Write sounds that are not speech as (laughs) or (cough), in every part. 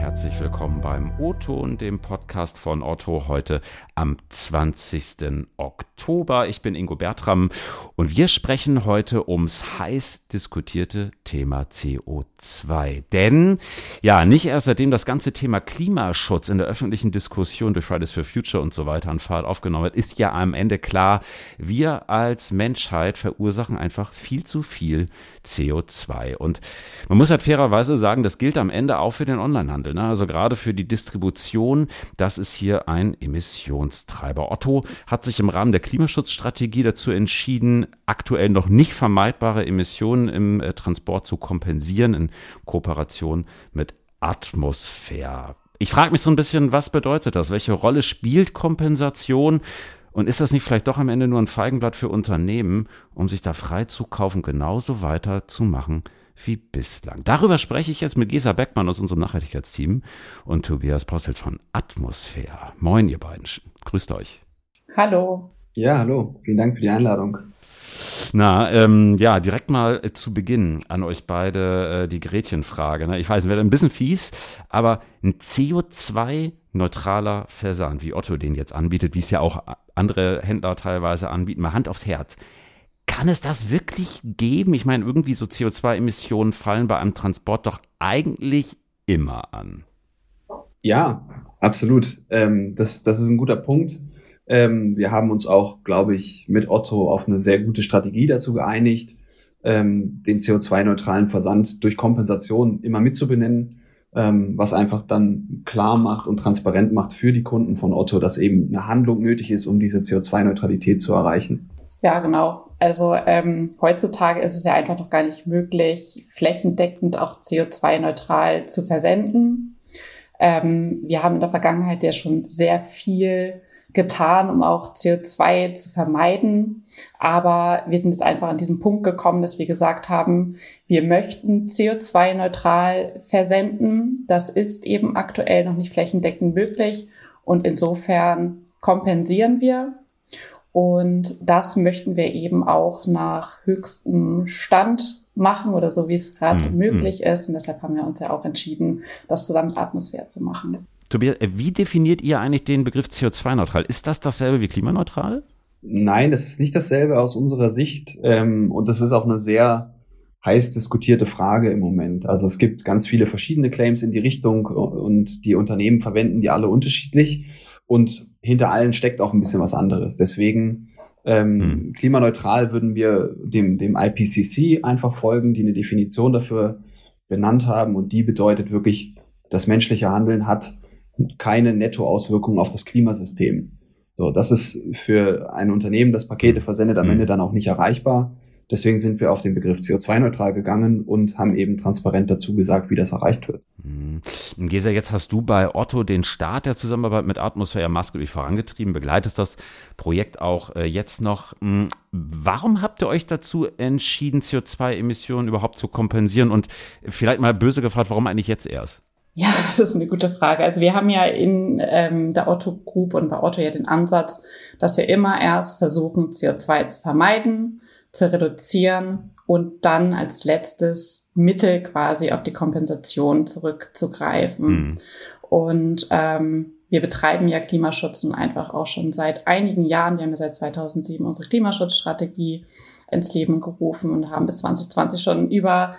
herzlich willkommen beim O-Ton, dem Podcast von Otto, heute am 20. Oktober. Ich bin Ingo Bertram und wir sprechen heute ums heiß diskutierte Thema CO2. Denn, ja, nicht erst seitdem das ganze Thema Klimaschutz in der öffentlichen Diskussion durch Fridays for Future und so weiter an Fahrt aufgenommen wird, ist ja am Ende klar, wir als Menschheit verursachen einfach viel zu viel CO2. Und man muss halt fairerweise sagen, das gilt am Ende auch für den Onlinehandel. Ne? Also gerade für die Distribution, das ist hier ein Emissionstreiber. Otto hat sich im Rahmen der Klimaschutzstrategie dazu entschieden, aktuell noch nicht vermeidbare Emissionen im äh, Transport zu kompensieren in Kooperation mit Atmosphäre. Ich frage mich so ein bisschen, was bedeutet das? Welche Rolle spielt Kompensation? Und ist das nicht vielleicht doch am Ende nur ein Feigenblatt für Unternehmen, um sich da frei zu kaufen, genauso weiterzumachen wie bislang? Darüber spreche ich jetzt mit Gesa Beckmann aus unserem Nachhaltigkeitsteam und Tobias Posselt von Atmosphäre. Moin, ihr beiden. Grüßt euch. Hallo. Ja, hallo. Vielen Dank für die Einladung. Na, ähm, ja, direkt mal äh, zu Beginn an euch beide äh, die Gretchenfrage. Ne? Ich weiß, wäre ein bisschen fies, aber ein CO2-neutraler Versand, wie Otto den jetzt anbietet, wie es ja auch andere Händler teilweise anbieten, mal Hand aufs Herz. Kann es das wirklich geben? Ich meine, irgendwie so CO2-Emissionen fallen bei einem Transport doch eigentlich immer an. Ja, absolut. Ähm, das, das ist ein guter Punkt. Ähm, wir haben uns auch, glaube ich, mit Otto auf eine sehr gute Strategie dazu geeinigt, ähm, den CO2-neutralen Versand durch Kompensation immer mitzubenennen, ähm, was einfach dann klar macht und transparent macht für die Kunden von Otto, dass eben eine Handlung nötig ist, um diese CO2-Neutralität zu erreichen. Ja, genau. Also ähm, heutzutage ist es ja einfach noch gar nicht möglich, flächendeckend auch CO2-neutral zu versenden. Ähm, wir haben in der Vergangenheit ja schon sehr viel getan, um auch CO2 zu vermeiden. Aber wir sind jetzt einfach an diesem Punkt gekommen, dass wir gesagt haben, wir möchten CO2-neutral versenden. Das ist eben aktuell noch nicht flächendeckend möglich. Und insofern kompensieren wir. Und das möchten wir eben auch nach höchstem Stand machen oder so, wie es gerade mhm. möglich ist. Und deshalb haben wir uns ja auch entschieden, das zusammen mit Atmosphäre zu machen. Tobias, äh, wie definiert ihr eigentlich den Begriff CO2-neutral? Ist das dasselbe wie klimaneutral? Nein, das ist nicht dasselbe aus unserer Sicht. Ähm, und das ist auch eine sehr heiß diskutierte Frage im Moment. Also es gibt ganz viele verschiedene Claims in die Richtung und die Unternehmen verwenden die alle unterschiedlich. Und hinter allen steckt auch ein bisschen was anderes. Deswegen ähm, hm. klimaneutral würden wir dem, dem IPCC einfach folgen, die eine Definition dafür benannt haben. Und die bedeutet wirklich, das menschliche Handeln hat keine Nettoauswirkungen auf das Klimasystem. So, das ist für ein Unternehmen, das Pakete versendet, am mhm. Ende dann auch nicht erreichbar. Deswegen sind wir auf den Begriff CO2-neutral gegangen und haben eben transparent dazu gesagt, wie das erreicht wird. Mhm. Gesa, jetzt hast du bei Otto den Start der Zusammenarbeit mit Atmosphäre maßgeblich vorangetrieben, begleitest das Projekt auch äh, jetzt noch. Mhm. Warum habt ihr euch dazu entschieden, CO2-Emissionen überhaupt zu kompensieren? Und vielleicht mal böse gefragt, warum eigentlich jetzt erst? Ja, (laughs) das ist eine gute Frage. Also wir haben ja in ähm, der Otto Group und bei Otto ja den Ansatz, dass wir immer erst versuchen, CO2 zu vermeiden, zu reduzieren und dann als letztes Mittel quasi auf die Kompensation zurückzugreifen. Mhm. Und ähm, wir betreiben ja Klimaschutz nun einfach auch schon seit einigen Jahren. Wir haben ja seit 2007 unsere Klimaschutzstrategie ins Leben gerufen und haben bis 2020 schon über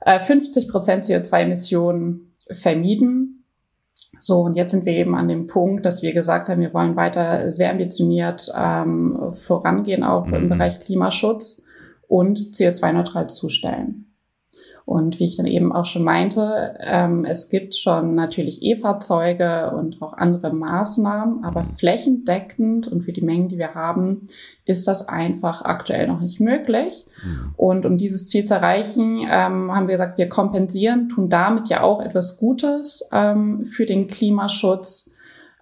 äh, 50 Prozent CO2-Emissionen vermieden. So, und jetzt sind wir eben an dem Punkt, dass wir gesagt haben, wir wollen weiter sehr ambitioniert ähm, vorangehen, auch mhm. im Bereich Klimaschutz und CO2-neutral zustellen. Und wie ich dann eben auch schon meinte, ähm, es gibt schon natürlich E-Fahrzeuge und auch andere Maßnahmen, aber flächendeckend und für die Mengen, die wir haben, ist das einfach aktuell noch nicht möglich. Mhm. Und um dieses Ziel zu erreichen, ähm, haben wir gesagt, wir kompensieren, tun damit ja auch etwas Gutes ähm, für den Klimaschutz.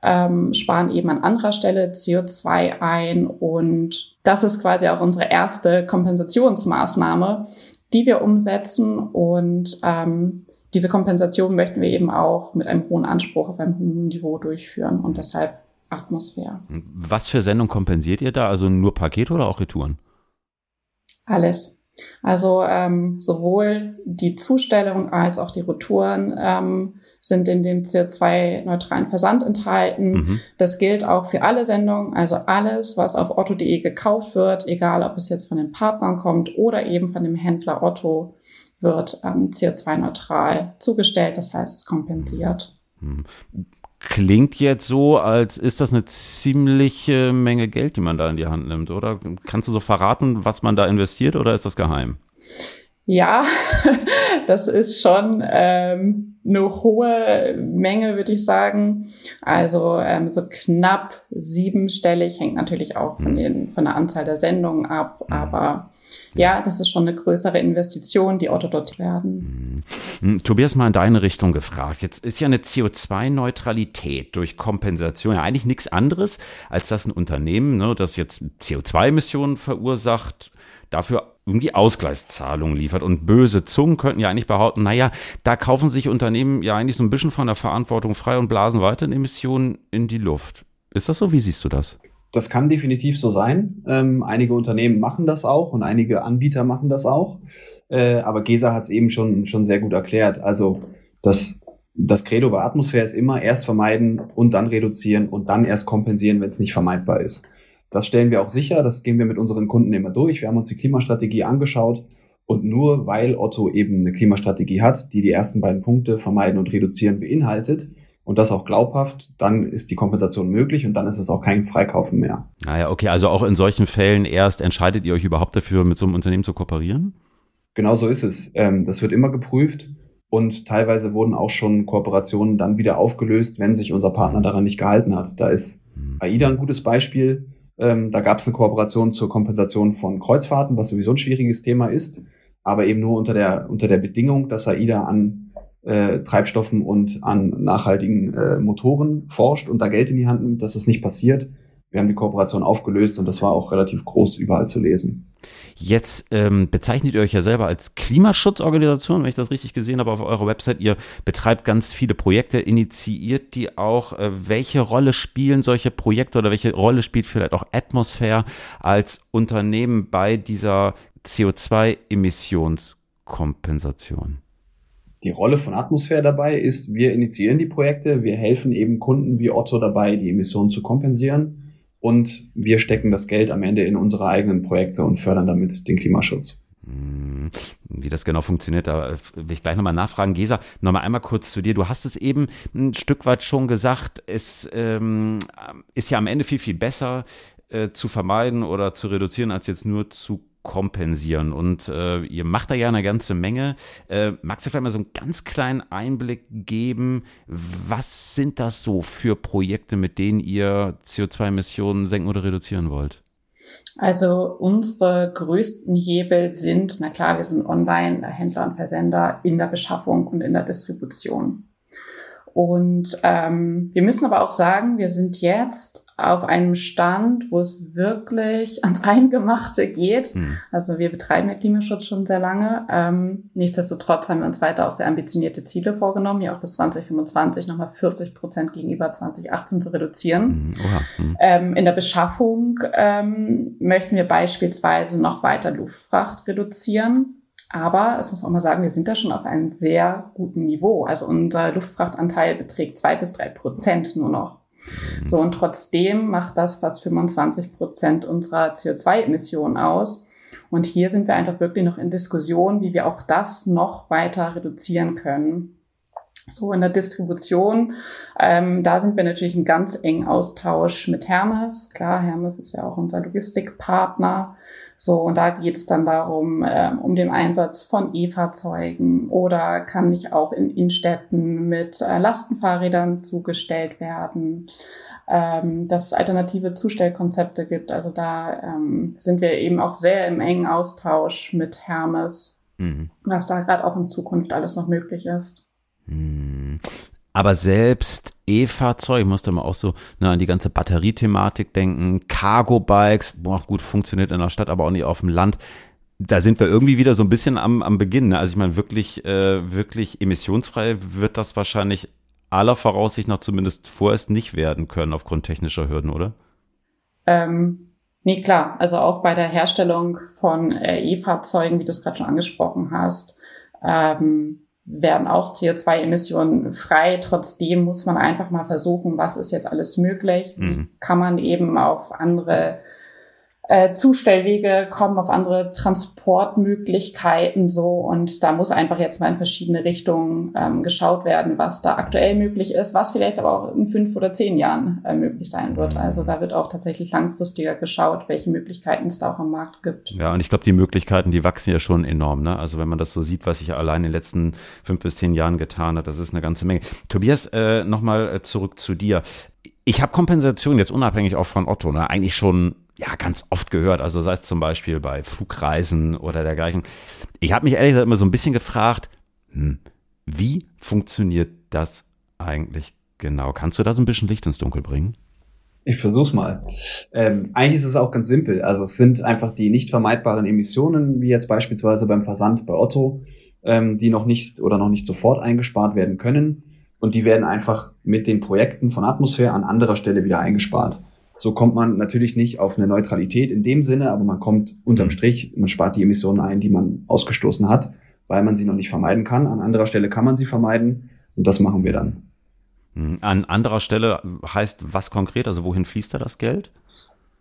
Ähm, sparen eben an anderer Stelle CO2 ein und das ist quasi auch unsere erste Kompensationsmaßnahme, die wir umsetzen. Und ähm, diese Kompensation möchten wir eben auch mit einem hohen Anspruch auf einem hohen Niveau durchführen und deshalb Atmosphäre. Was für Sendung kompensiert ihr da? Also nur Pakete oder auch Retouren? Alles. Also ähm, sowohl die Zustellung als auch die Retouren ähm, sind in dem CO2-neutralen Versand enthalten. Mhm. Das gilt auch für alle Sendungen, also alles, was auf otto.de gekauft wird, egal ob es jetzt von den Partnern kommt oder eben von dem Händler Otto, wird ähm, CO2-neutral zugestellt, das heißt kompensiert. Mhm. Klingt jetzt so, als ist das eine ziemliche Menge Geld, die man da in die Hand nimmt, oder? Kannst du so verraten, was man da investiert oder ist das geheim? Ja, (laughs) das ist schon ähm, eine hohe Menge, würde ich sagen. Also ähm, so knapp siebenstellig, hängt natürlich auch von, den, von der Anzahl der Sendungen ab, aber ja, das ist schon eine größere Investition, die Auto dort werden. Hm, Tobias, mal in deine Richtung gefragt. Jetzt ist ja eine CO2-Neutralität durch Kompensation ja eigentlich nichts anderes, als dass ein Unternehmen, ne, das jetzt CO2-Emissionen verursacht, dafür irgendwie Ausgleichszahlungen liefert. Und böse Zungen könnten ja eigentlich behaupten, naja, da kaufen sich Unternehmen ja eigentlich so ein bisschen von der Verantwortung frei und blasen weiterhin Emissionen in die Luft. Ist das so? Wie siehst du das? Das kann definitiv so sein. Ähm, einige Unternehmen machen das auch und einige Anbieter machen das auch. Äh, aber Gesa hat es eben schon, schon sehr gut erklärt. Also das, das Credo bei Atmosphäre ist immer erst vermeiden und dann reduzieren und dann erst kompensieren, wenn es nicht vermeidbar ist. Das stellen wir auch sicher, das gehen wir mit unseren Kunden immer durch. Wir haben uns die Klimastrategie angeschaut und nur weil Otto eben eine Klimastrategie hat, die die ersten beiden Punkte vermeiden und reduzieren beinhaltet, und das auch glaubhaft, dann ist die Kompensation möglich und dann ist es auch kein Freikaufen mehr. Naja, okay, also auch in solchen Fällen erst entscheidet ihr euch überhaupt dafür, mit so einem Unternehmen zu kooperieren? Genau so ist es. Ähm, das wird immer geprüft und teilweise wurden auch schon Kooperationen dann wieder aufgelöst, wenn sich unser Partner daran nicht gehalten hat. Da ist hm. AIDA ein gutes Beispiel. Ähm, da gab es eine Kooperation zur Kompensation von Kreuzfahrten, was sowieso ein schwieriges Thema ist, aber eben nur unter der, unter der Bedingung, dass AIDA an äh, Treibstoffen und an nachhaltigen äh, Motoren forscht und da Geld in die Hand nimmt, dass es nicht passiert. Wir haben die Kooperation aufgelöst und das war auch relativ groß überall zu lesen. Jetzt ähm, bezeichnet ihr euch ja selber als Klimaschutzorganisation, wenn ich das richtig gesehen habe auf eurer Website. Ihr betreibt ganz viele Projekte, initiiert die auch. Äh, welche Rolle spielen solche Projekte oder welche Rolle spielt vielleicht auch Atmosphäre als Unternehmen bei dieser CO2-Emissionskompensation? Die Rolle von Atmosphäre dabei ist, wir initiieren die Projekte, wir helfen eben Kunden wie Otto dabei, die Emissionen zu kompensieren und wir stecken das Geld am Ende in unsere eigenen Projekte und fördern damit den Klimaschutz. Hm, wie das genau funktioniert, da will ich gleich nochmal nachfragen. Gesa, nochmal einmal kurz zu dir. Du hast es eben ein Stück weit schon gesagt, es ähm, ist ja am Ende viel, viel besser äh, zu vermeiden oder zu reduzieren, als jetzt nur zu kompensieren. Und äh, ihr macht da ja eine ganze Menge. Äh, magst du vielleicht mal so einen ganz kleinen Einblick geben? Was sind das so für Projekte, mit denen ihr CO2-Emissionen senken oder reduzieren wollt? Also unsere größten Hebel sind, na klar, wir sind Online-Händler und Versender in der Beschaffung und in der Distribution. Und ähm, wir müssen aber auch sagen, wir sind jetzt auf einem Stand, wo es wirklich ans Eingemachte geht. Mhm. Also wir betreiben ja Klimaschutz schon sehr lange. Ähm, nichtsdestotrotz haben wir uns weiter auch sehr ambitionierte Ziele vorgenommen, ja auch bis 2025 nochmal 40 Prozent gegenüber 2018 zu reduzieren. Mhm. Mhm. Ähm, in der Beschaffung ähm, möchten wir beispielsweise noch weiter Luftfracht reduzieren. Aber es muss man auch mal sagen, wir sind da schon auf einem sehr guten Niveau. Also unser Luftfrachtanteil beträgt zwei bis drei Prozent nur noch. So, und trotzdem macht das fast 25 Prozent unserer CO2-Emissionen aus. Und hier sind wir einfach wirklich noch in Diskussion, wie wir auch das noch weiter reduzieren können. So in der Distribution, ähm, da sind wir natürlich in ganz engen Austausch mit Hermes. Klar, Hermes ist ja auch unser Logistikpartner. So, und da geht es dann darum, ähm, um den Einsatz von E-Fahrzeugen oder kann nicht auch in Innenstädten mit äh, Lastenfahrrädern zugestellt werden, ähm, dass es alternative Zustellkonzepte gibt. Also da ähm, sind wir eben auch sehr im engen Austausch mit Hermes, mhm. was da gerade auch in Zukunft alles noch möglich ist. Mhm. Aber selbst E-Fahrzeug, ich musste mal auch so ne, an die ganze Batteriethematik denken, Cargo-Bikes, boah, gut, funktioniert in der Stadt, aber auch nicht auf dem Land. Da sind wir irgendwie wieder so ein bisschen am, am Beginn. Ne? Also ich meine, wirklich, äh, wirklich emissionsfrei wird das wahrscheinlich aller Voraussicht nach zumindest vorerst nicht werden können aufgrund technischer Hürden, oder? Ähm, Nee, klar. Also auch bei der Herstellung von äh, E-Fahrzeugen, wie du es gerade schon angesprochen hast, ähm, werden auch CO2-Emissionen frei. Trotzdem muss man einfach mal versuchen, was ist jetzt alles möglich? Mhm. Kann man eben auf andere äh, Zustellwege kommen, auf andere Transportmöglichkeiten so und da muss einfach jetzt mal in verschiedene Richtungen ähm, geschaut werden, was da aktuell möglich ist, was vielleicht aber auch in fünf oder zehn Jahren äh, möglich sein wird. Also da wird auch tatsächlich langfristiger geschaut, welche Möglichkeiten es da auch am Markt gibt. Ja, und ich glaube, die Möglichkeiten, die wachsen ja schon enorm. Ne? Also wenn man das so sieht, was sich allein in den letzten fünf bis zehn Jahren getan hat, das ist eine ganze Menge. Tobias, äh, nochmal äh, zurück zu dir. Ich habe Kompensation jetzt unabhängig auch von Otto, ne, eigentlich schon ja ganz oft gehört. Also sei es zum Beispiel bei Flugreisen oder dergleichen. Ich habe mich ehrlich gesagt immer so ein bisschen gefragt, hm, wie funktioniert das eigentlich genau? Kannst du da so ein bisschen Licht ins Dunkel bringen? Ich versuch's mal. Ähm, eigentlich ist es auch ganz simpel. Also es sind einfach die nicht vermeidbaren Emissionen, wie jetzt beispielsweise beim Versand bei Otto, ähm, die noch nicht oder noch nicht sofort eingespart werden können. Und die werden einfach mit den Projekten von Atmosphäre an anderer Stelle wieder eingespart. So kommt man natürlich nicht auf eine Neutralität in dem Sinne, aber man kommt unterm Strich, man spart die Emissionen ein, die man ausgestoßen hat, weil man sie noch nicht vermeiden kann. An anderer Stelle kann man sie vermeiden und das machen wir dann. Hm, an anderer Stelle heißt was konkret? Also wohin fließt da das Geld?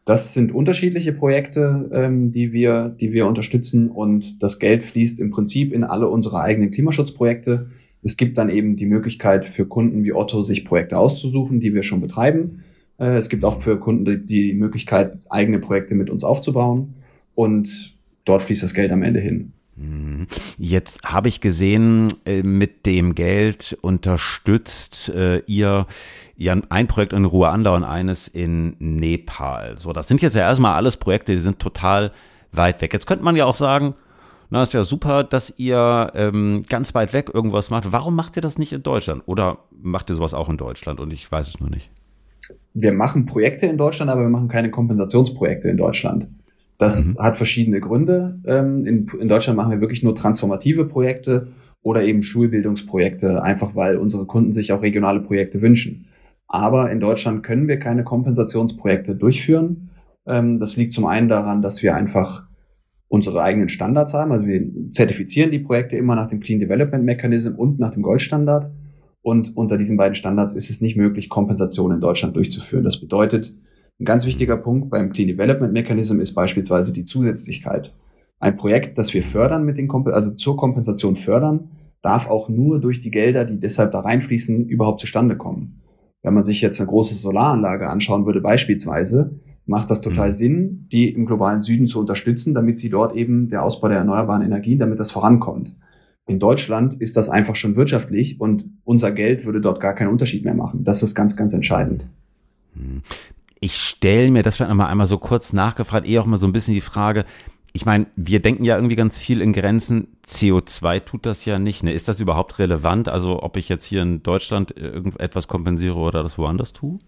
Das sind unterschiedliche Projekte, ähm, die, wir, die wir unterstützen und das Geld fließt im Prinzip in alle unsere eigenen Klimaschutzprojekte. Es gibt dann eben die Möglichkeit für Kunden wie Otto, sich Projekte auszusuchen, die wir schon betreiben. Äh, es gibt auch für Kunden die Möglichkeit, eigene Projekte mit uns aufzubauen und dort fließt das Geld am Ende hin. Mhm. Jetzt habe ich gesehen, äh, mit dem Geld unterstützt äh, ihr, ihr ein Projekt in Ruanda und eines in Nepal. So, das sind jetzt ja erstmal alles Projekte, die sind total weit weg. Jetzt könnte man ja auch sagen, na, ist ja super, dass ihr ähm, ganz weit weg irgendwas macht. Warum macht ihr das nicht in Deutschland? Oder macht ihr sowas auch in Deutschland und ich weiß es nur nicht? Wir machen Projekte in Deutschland, aber wir machen keine Kompensationsprojekte in Deutschland. Das mhm. hat verschiedene Gründe. Ähm, in, in Deutschland machen wir wirklich nur transformative Projekte oder eben Schulbildungsprojekte, einfach weil unsere Kunden sich auch regionale Projekte wünschen. Aber in Deutschland können wir keine Kompensationsprojekte durchführen. Ähm, das liegt zum einen daran, dass wir einfach unsere eigenen Standards haben. Also wir zertifizieren die Projekte immer nach dem Clean Development Mechanism und nach dem Goldstandard. Und unter diesen beiden Standards ist es nicht möglich, Kompensation in Deutschland durchzuführen. Das bedeutet, ein ganz wichtiger Punkt beim Clean Development Mechanism ist beispielsweise die Zusätzlichkeit. Ein Projekt, das wir fördern mit den Komp also zur Kompensation fördern, darf auch nur durch die Gelder, die deshalb da reinfließen, überhaupt zustande kommen. Wenn man sich jetzt eine große Solaranlage anschauen würde, beispielsweise, macht das total mhm. Sinn, die im globalen Süden zu unterstützen, damit sie dort eben der Ausbau der erneuerbaren Energien, damit das vorankommt. In Deutschland ist das einfach schon wirtschaftlich und unser Geld würde dort gar keinen Unterschied mehr machen. Das ist ganz, ganz entscheidend. Hm. Ich stelle mir das vielleicht nochmal einmal so kurz nachgefragt, eh auch mal so ein bisschen die Frage, ich meine, wir denken ja irgendwie ganz viel in Grenzen. CO2 tut das ja nicht. Ne? Ist das überhaupt relevant? Also ob ich jetzt hier in Deutschland irgendetwas kompensiere oder das woanders tue?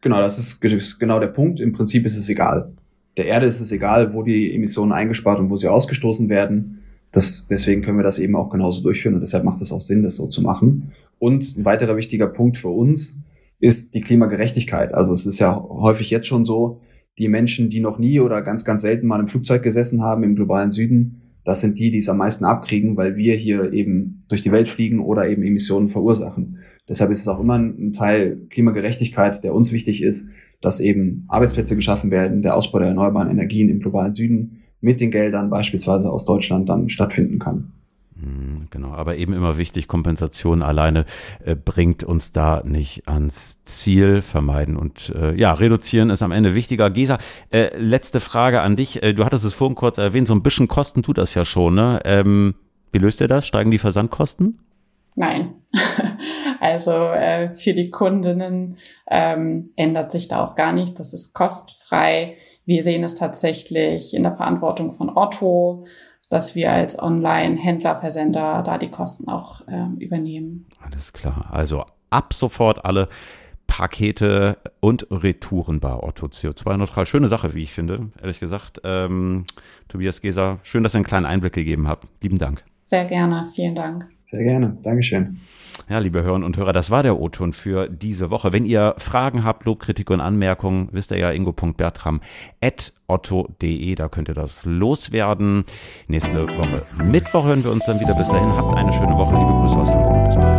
Genau, das ist genau der Punkt. Im Prinzip ist es egal. Der Erde ist es egal, wo die Emissionen eingespart und wo sie ausgestoßen werden. Das, deswegen können wir das eben auch genauso durchführen und deshalb macht es auch Sinn, das so zu machen. Und ein weiterer wichtiger Punkt für uns ist die Klimagerechtigkeit. Also es ist ja häufig jetzt schon so, die Menschen, die noch nie oder ganz, ganz selten mal im Flugzeug gesessen haben im globalen Süden, das sind die, die es am meisten abkriegen, weil wir hier eben durch die Welt fliegen oder eben Emissionen verursachen. Deshalb ist es auch immer ein Teil Klimagerechtigkeit, der uns wichtig ist, dass eben Arbeitsplätze geschaffen werden, der Ausbau der erneuerbaren Energien im globalen Süden mit den Geldern beispielsweise aus Deutschland dann stattfinden kann. Hm, genau, aber eben immer wichtig, Kompensation alleine äh, bringt uns da nicht ans Ziel, vermeiden und äh, ja, reduzieren ist am Ende wichtiger. Gesa, äh, letzte Frage an dich. Äh, du hattest es vorhin kurz erwähnt, so ein bisschen Kosten tut das ja schon. Ne? Ähm, wie löst ihr das? Steigen die Versandkosten? Nein. (laughs) also äh, für die Kundinnen ähm, ändert sich da auch gar nichts. Das ist kostfrei. Wir sehen es tatsächlich in der Verantwortung von Otto, dass wir als Online-Händlerversender da die Kosten auch äh, übernehmen. Alles klar. Also ab sofort alle Pakete und Retouren bei Otto CO2-neutral. Schöne Sache, wie ich finde, ehrlich gesagt. Ähm, Tobias Geser, schön, dass ihr einen kleinen Einblick gegeben habt. Lieben Dank. Sehr gerne. Vielen Dank. Sehr gerne. Dankeschön. Ja, liebe Hörerinnen und Hörer, das war der O-Ton für diese Woche. Wenn ihr Fragen habt, Lob, Kritik und Anmerkungen, wisst ihr ja ingo.bertram.otto.de, da könnt ihr das loswerden. Nächste Woche Mittwoch hören wir uns dann wieder. Bis dahin, habt eine schöne Woche. Liebe Grüße aus Hamburg.